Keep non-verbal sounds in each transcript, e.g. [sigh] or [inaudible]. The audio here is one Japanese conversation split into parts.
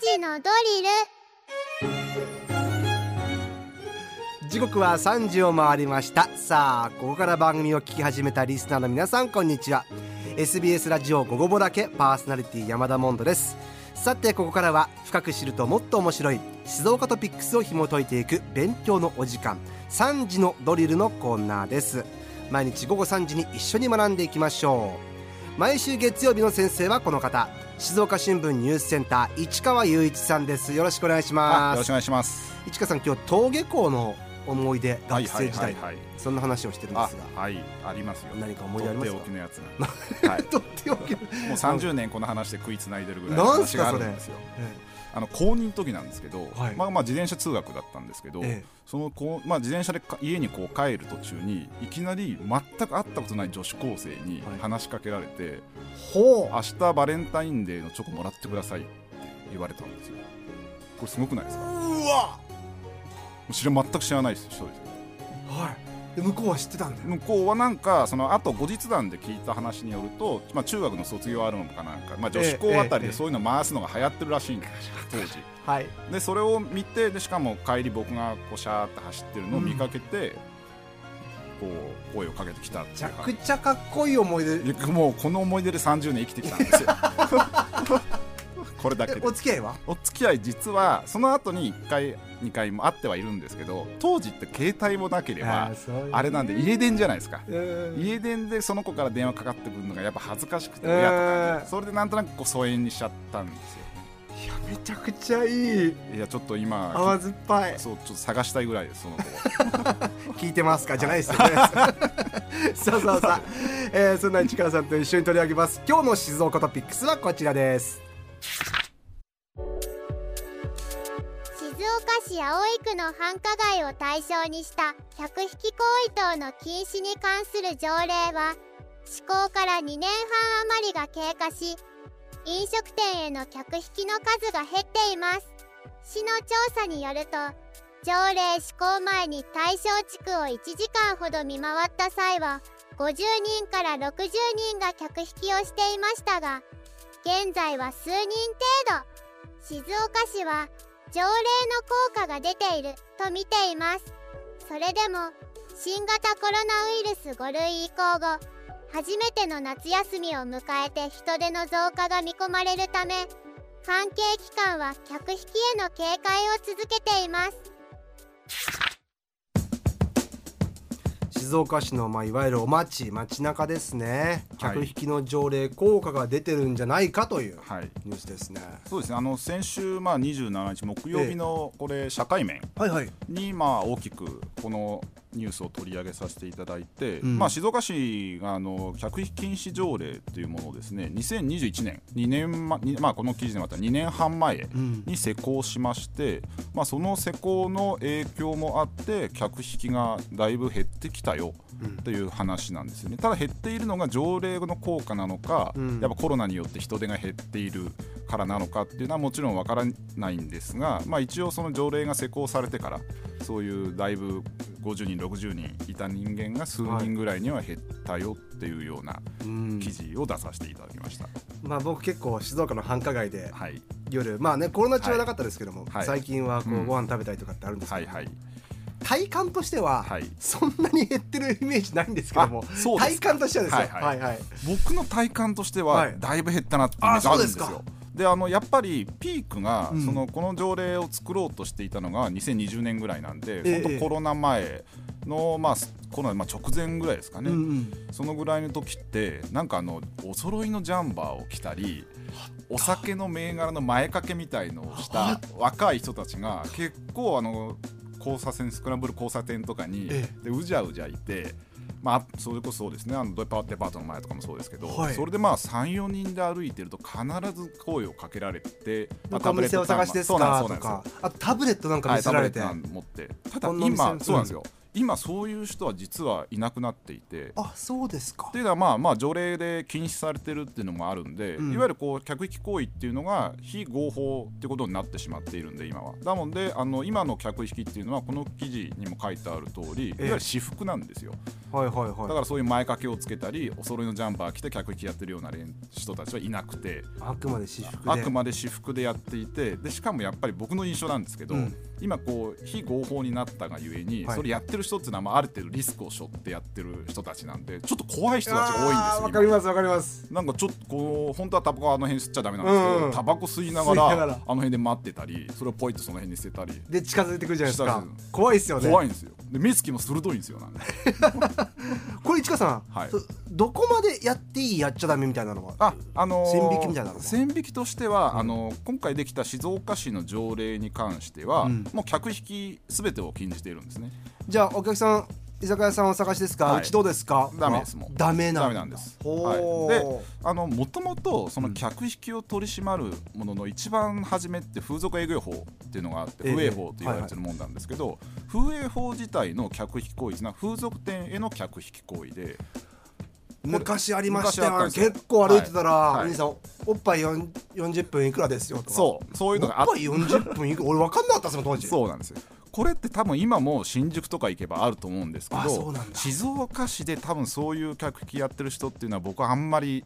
時のドリル。時刻は3時を回りました。さあここから番組を聞き始めたリスナーの皆さんこんにちは。SBS ラジオ午後ぼだけパーソナリティ山田モンドです。さてここからは深く知るともっと面白い静岡トピックスを紐解いていく勉強のお時間。3時のドリルのコーナーです。毎日午後3時に一緒に学んでいきましょう。毎週月曜日の先生はこの方。静岡新聞ニュースセンター市川雄一さんです。よろしくお願いします。よろしくお願いします。市川さん今日登下校の思い出学生時代、そんな話をしてるんですが。はいありますよ。何か思い出ありますか？とっておきのやつが、[laughs] はい、とっておきもう30年この話で食いつないでるぐらいの話があるんですよ。あの公認の時なんですけど、はい、まあまあ自転車通学だったんですけど、ええ、そのこうまあ自転車で家にこう帰る途中にいきなり全く会ったことない女子高生に話しかけられて、はい、明日バレンタインデーのチョコもらってくださいって言われたんですよ。これすごくないですか？うわ知ら全く知らない人ですよ。はい。で向こうは知ってたんだ向こうはなんかそのあと後日談で聞いた話によると、まあ、中学の卒業アルバムかなんか、まあ、女子校あたりでそういうの回すのが流行ってるらしいんです [laughs] 当時、はい、でそれを見てでしかも帰り僕がこうシャーって走ってるのを見かけて、うん、こう声をかけてきためちゃくちゃかっこいい思い出。もうこの思い出で30年生きてきたんですよ。[laughs] これだけお付き合いは？お付き合い実はその後に1回2回も会ってはいるんですけど当時って携帯もなければあれなんで家電じゃないですか。家電でその子から電話かかってくるのがやっぱ恥ずかしくて親とか。それでなんとなくこう疎遠にしちゃったんですよ。いやめちゃくちゃいい。いやちょっと今甘酸っぱい。そうちょっと探したいぐらいですその子 [laughs] 聞いてますか？じゃないですよね。さあさあさあ、えー、そんな市川さんと一緒に取り上げます。今日の静岡トピックスはこちらです市葵区の繁華街を対象にした客引き行為等の禁止に関する条例は施行から2年半余りが経過し飲食店への客引きの数が減っています。市の調査によると条例施行前に対象地区を1時間ほど見回った際は50人から60人が客引きをしていましたが現在は数人程度。静岡市は条例の効果が出ていると見ています。それでも新型コロナウイルス5類移行後初めての夏休みを迎えて人手の増加が見込まれるため関係機関は客引きへの警戒を続けています。静岡市の、まあ、いわゆるお町街中ですね。客引きの条例効果が出てるんじゃないかというニュースですね、はい、そうですね。あの先週、まあ、27日木曜日のこれ社会面に、まあ、大きくこのニュースを取り上げさせていただいて、うん、まあ、静岡市があの客引き禁止条例というものをですね2021年2年、ままあ、この記事でまた2年半前に施行しまして、うん、まあ、その施行の影響もあって客引きがだいぶ減ってきたよという話なんですよね、ただ減っているのが条例の効果なのか、うん、やっぱコロナによって人手が減っているからなのかっていうのはもちろんわからないんですが、まあ、一応その条例が施行されてからそういうだいぶ50人60人いた人間が数人ぐらいには減ったよっていうような記事を出させていただきました、まあ、僕結構静岡の繁華街で夜、まあねコロナ中はなかったですけども、はい、最近はこうご飯食べたりとかってあるんですけど、はいはい。体感としては、そんなに減ってるイメージないんですけども体感としてはですよ、はいはい。はい、僕の体感としてはだいぶ減ったなってイメージあるんですよ。であのやっぱりピークが、うん、そのこの条例を作ろうとしていたのが2020年ぐらいなんで、えー、コロナ前の、まあ、コロナ、まあ、直前ぐらいですかね、うんうん、そのぐらいの時ってなんかあのお揃いのジャンバーを着たりお酒の銘柄の前掛けみたいのをした。若い人たちが結構あの交差点スクランブル交差点とかに、ええ、でうじゃうじゃいて。まあ、それこそそうですねあのデパデパートの前とかもそうですけど、はい、それでまあ34人で歩いてると必ず声をかけられてなんかお店を探しですかとかあタブレットなんか見せられて、はい、持って。ただ今そうなんですよ今そういう人は実はいなくなっていて。あそうですか。っていうのはまあまあ条例で禁止されてるっていうのもあるんで、うん、いわゆるこう客引き行為っていうのが非合法ってことになってしまっているんで今は。なのであの今の客引きっていうのはこの記事にも書いてある通り、いわゆる私服なんですよ、はいはいはい、だからそういう前掛けをつけたりお揃いのジャンパー着て客引きやってるような人たちはいなくてあくまで私服で。あくまで私服でやっていてでしかもやっぱり僕の印象なんですけど、うん、今こう非合法になったがゆえに、はい、それやってる人っていうのは、まあ、ある程度リスクを背負ってやってる人たちなんでちょっと怖い人たちが多いんですわかりますわかります。なんかちょっとこう本当はタバコあの辺吸っちゃダメなんですけど、タバコ吸いながらあの辺で待ってたりそれをポイッとその辺に捨てたり。で近づいてくるじゃないですか。怖いですよね。怖いんですよで目つきも鋭いんですよなん [laughs] これ市川さん、はい、どこまでやっていいやっちゃダメみたいなのは？あ、あのー、線引きみたいなの線引きとしては、うん、あのー、今回できた静岡市の条例に関しては、うん、もう客引きすべてを禁じているんですね。じゃあお客さん居酒屋さんお探しですか、はい、うちどうですか？ダメですもんダメなんです、はい、であのもともとその客引きを取り締まるものの一番初めって風俗営業法っていうのがあって、風営法と言われてるもんなんですけど、風営法自体の客引き行為な風俗店への客引き行為で昔ありましたよ。結構歩いてたら、はい、兄さんおっぱい40分いくらですよとか。そうそういうのがあっておっぱい40分いくら？俺分かんなかったその当時。そうなんですよこれって多分今も新宿とか行けばあると思うんですけど静岡市で多分そういう客引きやってる人っていうのは僕はあんまり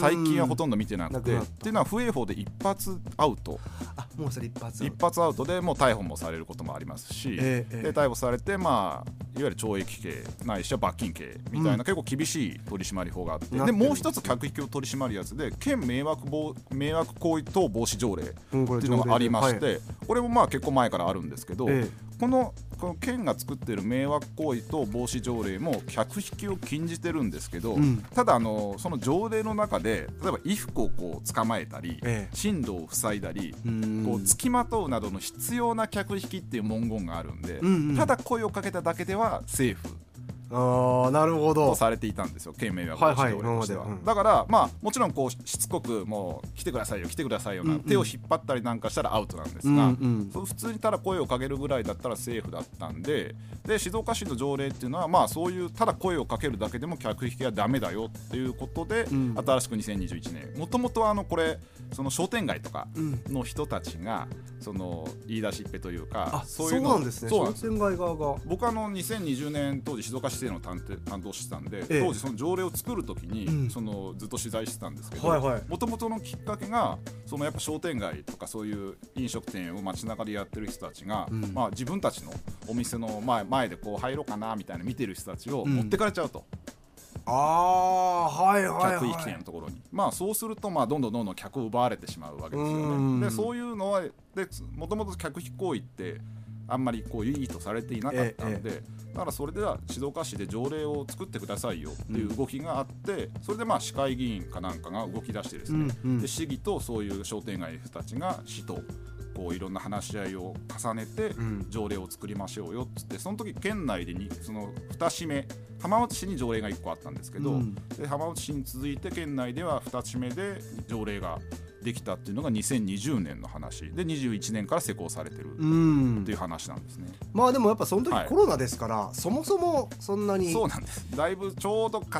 最近はほとんど見てなくてっていうのは不衛法で一発アウト。あもうそれ一発一発アウトでもう逮捕もされることもありますし、えー、で逮捕されてまあいわゆる懲役刑ないしは罰金刑みたいな、結構厳しい取締法があってでもう一つ客引きを取り締まるやつで県迷惑防迷惑行為等防止条例っていうのがありまして、これもまあ結構前からあるんですけど、このこの県が作ってる迷惑行為等防止条例も客引きを禁じてるんですけど、うん、ただあのその条例の中で例えば衣服をこう捕まえたり、ええ、進路を塞いだりこう付きまとうなどの必要な客引きっていう文言があるんで、うんうん、ただ声をかけただけではセーフあなるほど。とされていたんですよ。県名ははいは。いうん、だからまあもちろんこうしつこくもう来てくださいよ来てくださいよな、うんうん、手を引っ張ったりなんかしたらアウトなんですが、うんうん、普通にただ声をかけるぐらいだったらセーフだったんでで静岡市の条例っていうのはまあそういうただ声をかけるだけでも客引きはだめだよっていうことで、うん、新しく2021年もともとあのこれその商店街とかの人たちが、その言い出しっぺというか、そういうのなんですね。商店街側が。僕あの2020年当時静岡市政の担担当してたんで、ええ、当時その条例を作るときに、うん、そのずっと取材してたんですけどもともとのきっかけがそのやっぱ商店街とかそういう飲食店を街中でやってる人たちが、うん、まあ、自分たちのお店の前前でこう入ろうかなみたいな見てる人たちを持ってかれちゃうと。うんああはいはい、はい、客引き店のところに。まあそうするとまあどんどんどんどん客を奪われてしまうわけですよね。でそういうのはでもともと客引き行為ってあんまりこういいとされていなかったので、ええ、だからそれでは静岡市で条例を作ってくださいよっていう動きがあって、それでまあ市会議員かなんかが動き出してですね、で市議とそういう商店街の人たちが市とこういろんな話し合いを重ねて条例を作りましょうよっつってその時県内でにその2締め浜松市に条例が1個あったんですけど、うん、で浜松市に続いて県内では2締めで条例ができたっていうのが2020年の話。で21年から施行されてるっていう話なんですね。まあでもやっぱその時コロナですから、はい、そもそもそんなにそうなんです。だいぶちょうど重な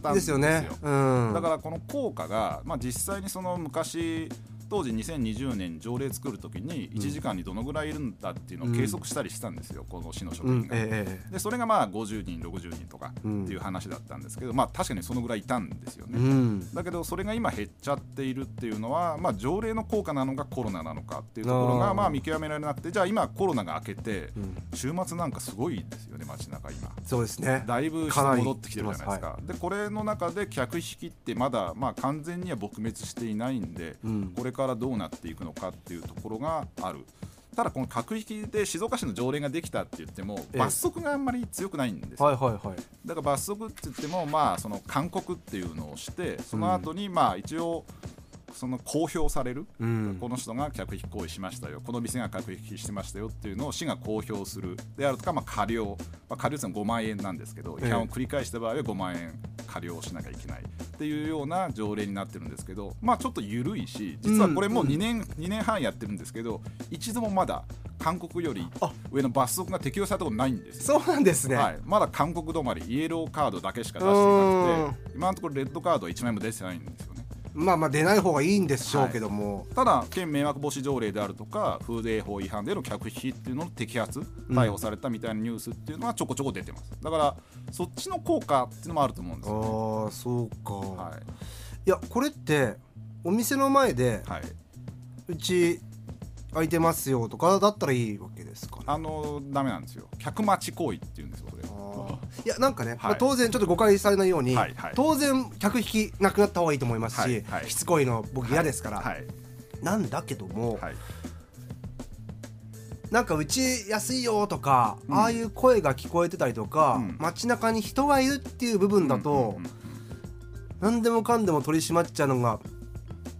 ったんですよね、うん、だからこの効果が、まあ、実際にその昔当時2020年条例作るときに1時間にどのぐらいいるんだっていうのを計測したりしたんですよ、うん、この市の職員が、うん。えー、でそれがまあ50人60人とかっていう話だったんですけど、まあ確かにそのぐらいいたんですよね、うん、だけどそれが今減っちゃっているっていうのは、まあ、条例の効果なのかコロナなのかっていうところがまあ見極められなくてじゃあ今コロナが明けて、週末なんかすごいですよね街中今。そうですね。だいぶ人戻ってきてるじゃないですか、はい、でこれの中で客引きってまだまあ完全には撲滅していないんで、これからどうなっていくくのかっていうところがある。ただこの閣引きで静岡市の条例ができたって言っても罰則があんまり強くないんですよ、はいはいはい、だから罰則って言ってもまあその勧告っていうのをしてその後にまあ一応その公表される、うん、この人が客引き行為しましたよ。この店が客引きしてましたよっていうのを市が公表するであるとか、まあ、過料、まあ、過料っていうのは5万円なんですけど違反を繰り返した場合は5万円過料をしなきゃいけないっていうような条例になってるんですけど、まあ、ちょっと緩いし実はこれもう2年,、2年半やってるんですけど一度もまだ韓国より上の罰則が適用されたことないんですそうなんですね、はい、まだ韓国止まりイエローカードだけしか出してなくて今のところレッドカードは1枚も出てないんですまあまあ出ない方がいいんでしょうけども、はい、ただ県迷惑防止条例であるとか風営法違反での客引きっていうのの摘発逮捕されたみたいなニュースっていうのはちょこちょこ出てます。だからそっちの効果っていうのもあると思うんですよ、ね、ああそうか、はい、いやこれってお店の前で、はい、うち空いてますよとかだったらいいわけですか、ね、あのダメなんですよ。客待ち行為っていうんですよそれいやなんかね、はい、まあ、当然ちょっと誤解されないように、当然客引きなくなった方がいいと思いますし、しつこいの僕嫌ですから、なんだけども、なんかうち安いよとか、うん、ああいう声が聞こえてたりとか、うん、街中に人がいるっていう部分だと、何でもかんでも取り締まっちゃうのが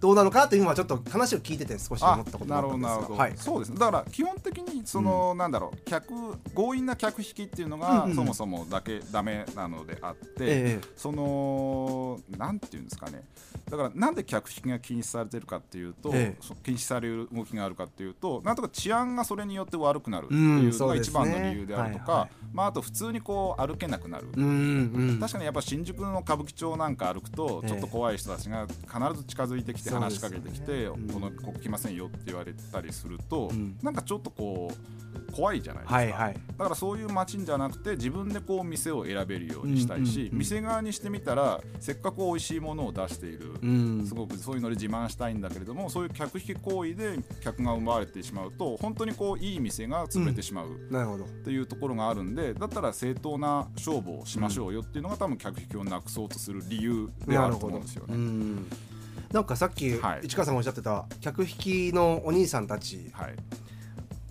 どうなのかというのはちょっと話を聞いてて少し思ったことがあったんですがはい、そうです。ねだから基本的にその、うん、なんだろう客強引な客引きっていうのが、そもそもだけダメなのであって、ええ、そのなんていうんですかねだからなんで客引きが禁止されてるかっていうと、ええ、禁止される動きがあるかっていうとなんとか治安がそれによって悪くなるっていうのが一番の理由であるとか、うんねはいはい、まあ、あと普通にこう歩けなくなる、うんうん、確かにやっぱ新宿の歌舞伎町なんか歩くとちょっと怖い人たちが必ず近づいてきて話しかけてきて、ね、このここ来ませんよって言われたりすると、うん、なんかちょっとこう怖いじゃないですか、はいはい、だからそういう街じゃなくて自分でこう店を選べるようにしたいし、うんうんうん、店側にしてみたらせっかく美味しいものを出している、うん、すごくそういうので自慢したいんだけれどもそういう客引き行為で客が奪われてしまうと本当にこういい店が潰れてしまう、っていうところがあるんでだったら正当な勝負をしましょうよっていうのが多分客引きをなくそうとする理由であると思うんですよね。なんかさっき、はい、市川さんがおっしゃってた客引きのお兄さんたち、はい、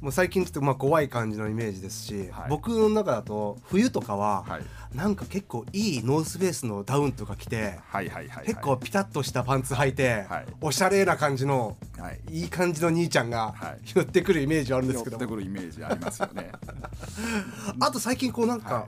もう最近ちょっとまあ怖い感じのイメージですし、はい、僕の中だと冬とかは、はい、なんか結構いいノースフェイスのダウンとか着て、結構ピタッとしたパンツ履いて、はい、おしゃれな感じの、はい、いい感じの兄ちゃんが、寄ってくるイメージあるんですけど。寄ってくるイメージありますよね。[laughs] あと最近こうなんか、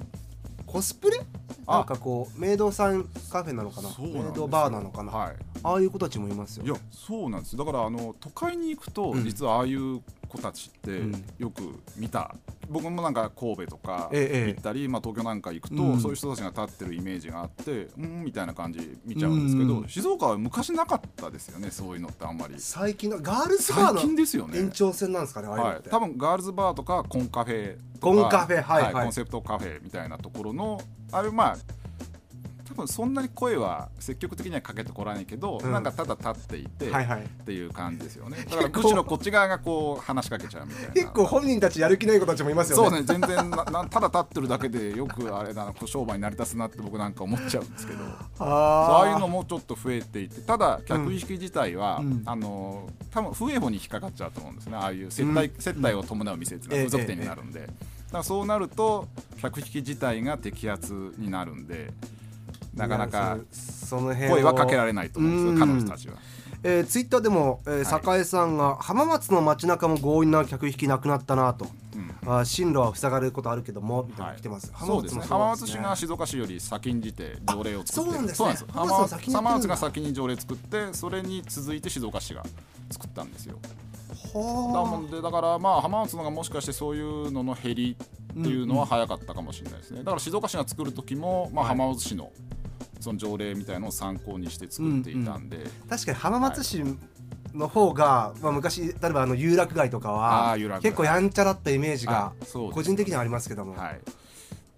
コスプレ？なんかこうメイドさんカフェなのかな？メイドバーなのかな、はい、ああいう子たちもいますよ、ね、いやそうなんです。だからあの都会に行くと、実はああいう子たちってよく見た、うん、僕もなんか神戸とか行ったり、ええ、まあ、東京なんか行くと、うん、そういう人たちが立ってるイメージがあってうんみたいな感じ見ちゃうんですけど、うん、静岡は昔なかったですよねそういうのってあんまり。最近のガールズバーの延長線なんですかねはい、多分ガールズバーとかコンカフェコンカフェ、はい、はい、コンセプトカフェみたいなところのあれまあ多分そんなに声は積極的にはかけてこらないけど、うん、なんかただ立っていて、はいはい、っていう感じですよね。だからむしろこっち側がこう話しかけちゃうみたいな。結構本人たちやる気ない子たちもいますよね。そうね全然な [laughs] ただ立ってるだけでよくあれだな商売に成り立つなって僕なんか思っちゃうんですけど。ああいうのもちょっと増えていてただ客引き自体は、うん、あの多分不衛法に引っかかっちゃうと思うんですね。ああいう接待うん、接待を伴う店っていうのは風俗店になるんで。えええ。だからそうなると客引き自体が摘発になるんでなかなか声はかけられないと思うんですよ彼女たちは。えー、ツイッターでも、えー、栄さんが、浜松の街中も強引な客引きなくなったなと、うん、あ進路は塞がれることあるけどもみたいな来てます、はい、浜松、ね、浜松市が静岡市より先んじて条例を作ってそうなんですね。浜松が先に条例作ってそれに続いて静岡市が作ったんですよ。だもんでだからまあ浜松のがもしかしてそういうのの減りっていうのは早かったかもしれないですね。だから静岡市が作る時も、まあ、浜松市のその条例みたいのを参考にして作っていたんで、うんうん、確かに浜松市の方が、まあ、昔例えばあの有楽街とかは結構やんちゃだったイメージが個人的にはありますけども。はい。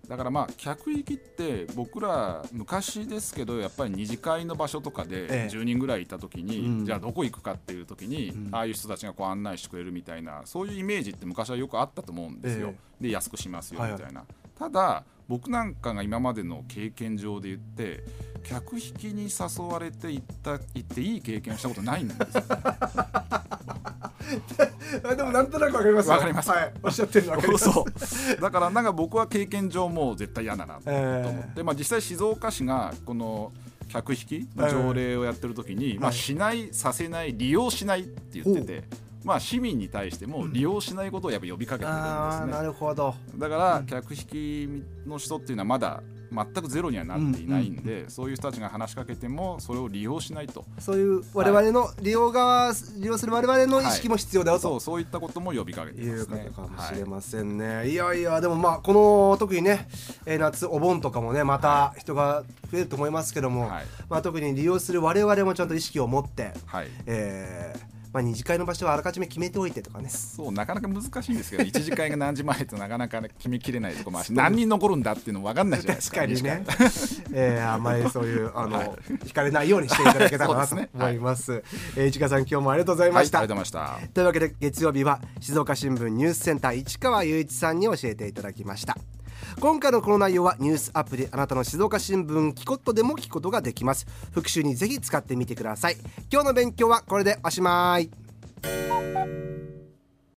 だからまあ客引きって僕ら昔ですけどやっぱり二次会の場所とかで10人ぐらいいた時に、じゃあどこ行くかっていう時に、ああいう人たちがこう案内してくれるみたいなそういうイメージって昔はよくあったと思うんですよ、で安くしますよみたいな、ただ僕なんかが今までの経験上で言って客引きに誘われて行った行っていい経験をしたことないんですよ。[laughs] でもなんとなくわかりますわかります、はい、おっしゃってるの分そうだからなんか僕は経験上もう絶対嫌だなと思って、えー、まあ実際静岡市がこの客引きの条例をやってる時に、まあ、しないさせない利用しないって言ってて。まあ、市民に対しても利用しないことをやっぱ呼びかけてるんですね。なるほど。だから客引きの人っていうのはまだ全くゼロにはなっていないんで、そういう人たちが話しかけてもそれを利用しないと。そういう我々の利用側、はい、利用する我々の意識も必要だよと、はい、そうそういったことも呼びかけてますね。いうことかもしれませんね、はい、いやいやでもまあこの特にね、えー、夏お盆とかもねまた人が増えると思いますけども、はい、まあ、特に利用する我々もちゃんと意識を持って、はい。えーまあ、二次会の場所はあらかじめ決めておいてとかね。そうなかなか難しいんですけど [laughs] 一次会が何時前となかなか、ね、決めきれないとこもあるし何人残るんだっていうの分かんないじゃないですか確かにね、[laughs] えー、あんまりそういうあの、はい、引かれないようにしていただけたらなと思いますね。はい、えー、市川さん今日もありがとうございました、はい、ありがとうございました。というわけで月曜日は静岡新聞ニュースセンター市川雄一さんに教えていただきました今回のこの内容はニュースアプリあなたの静岡新聞キコットでも聞くことができます。復習にぜひ使ってみてください。今日の勉強はこれでおしまい。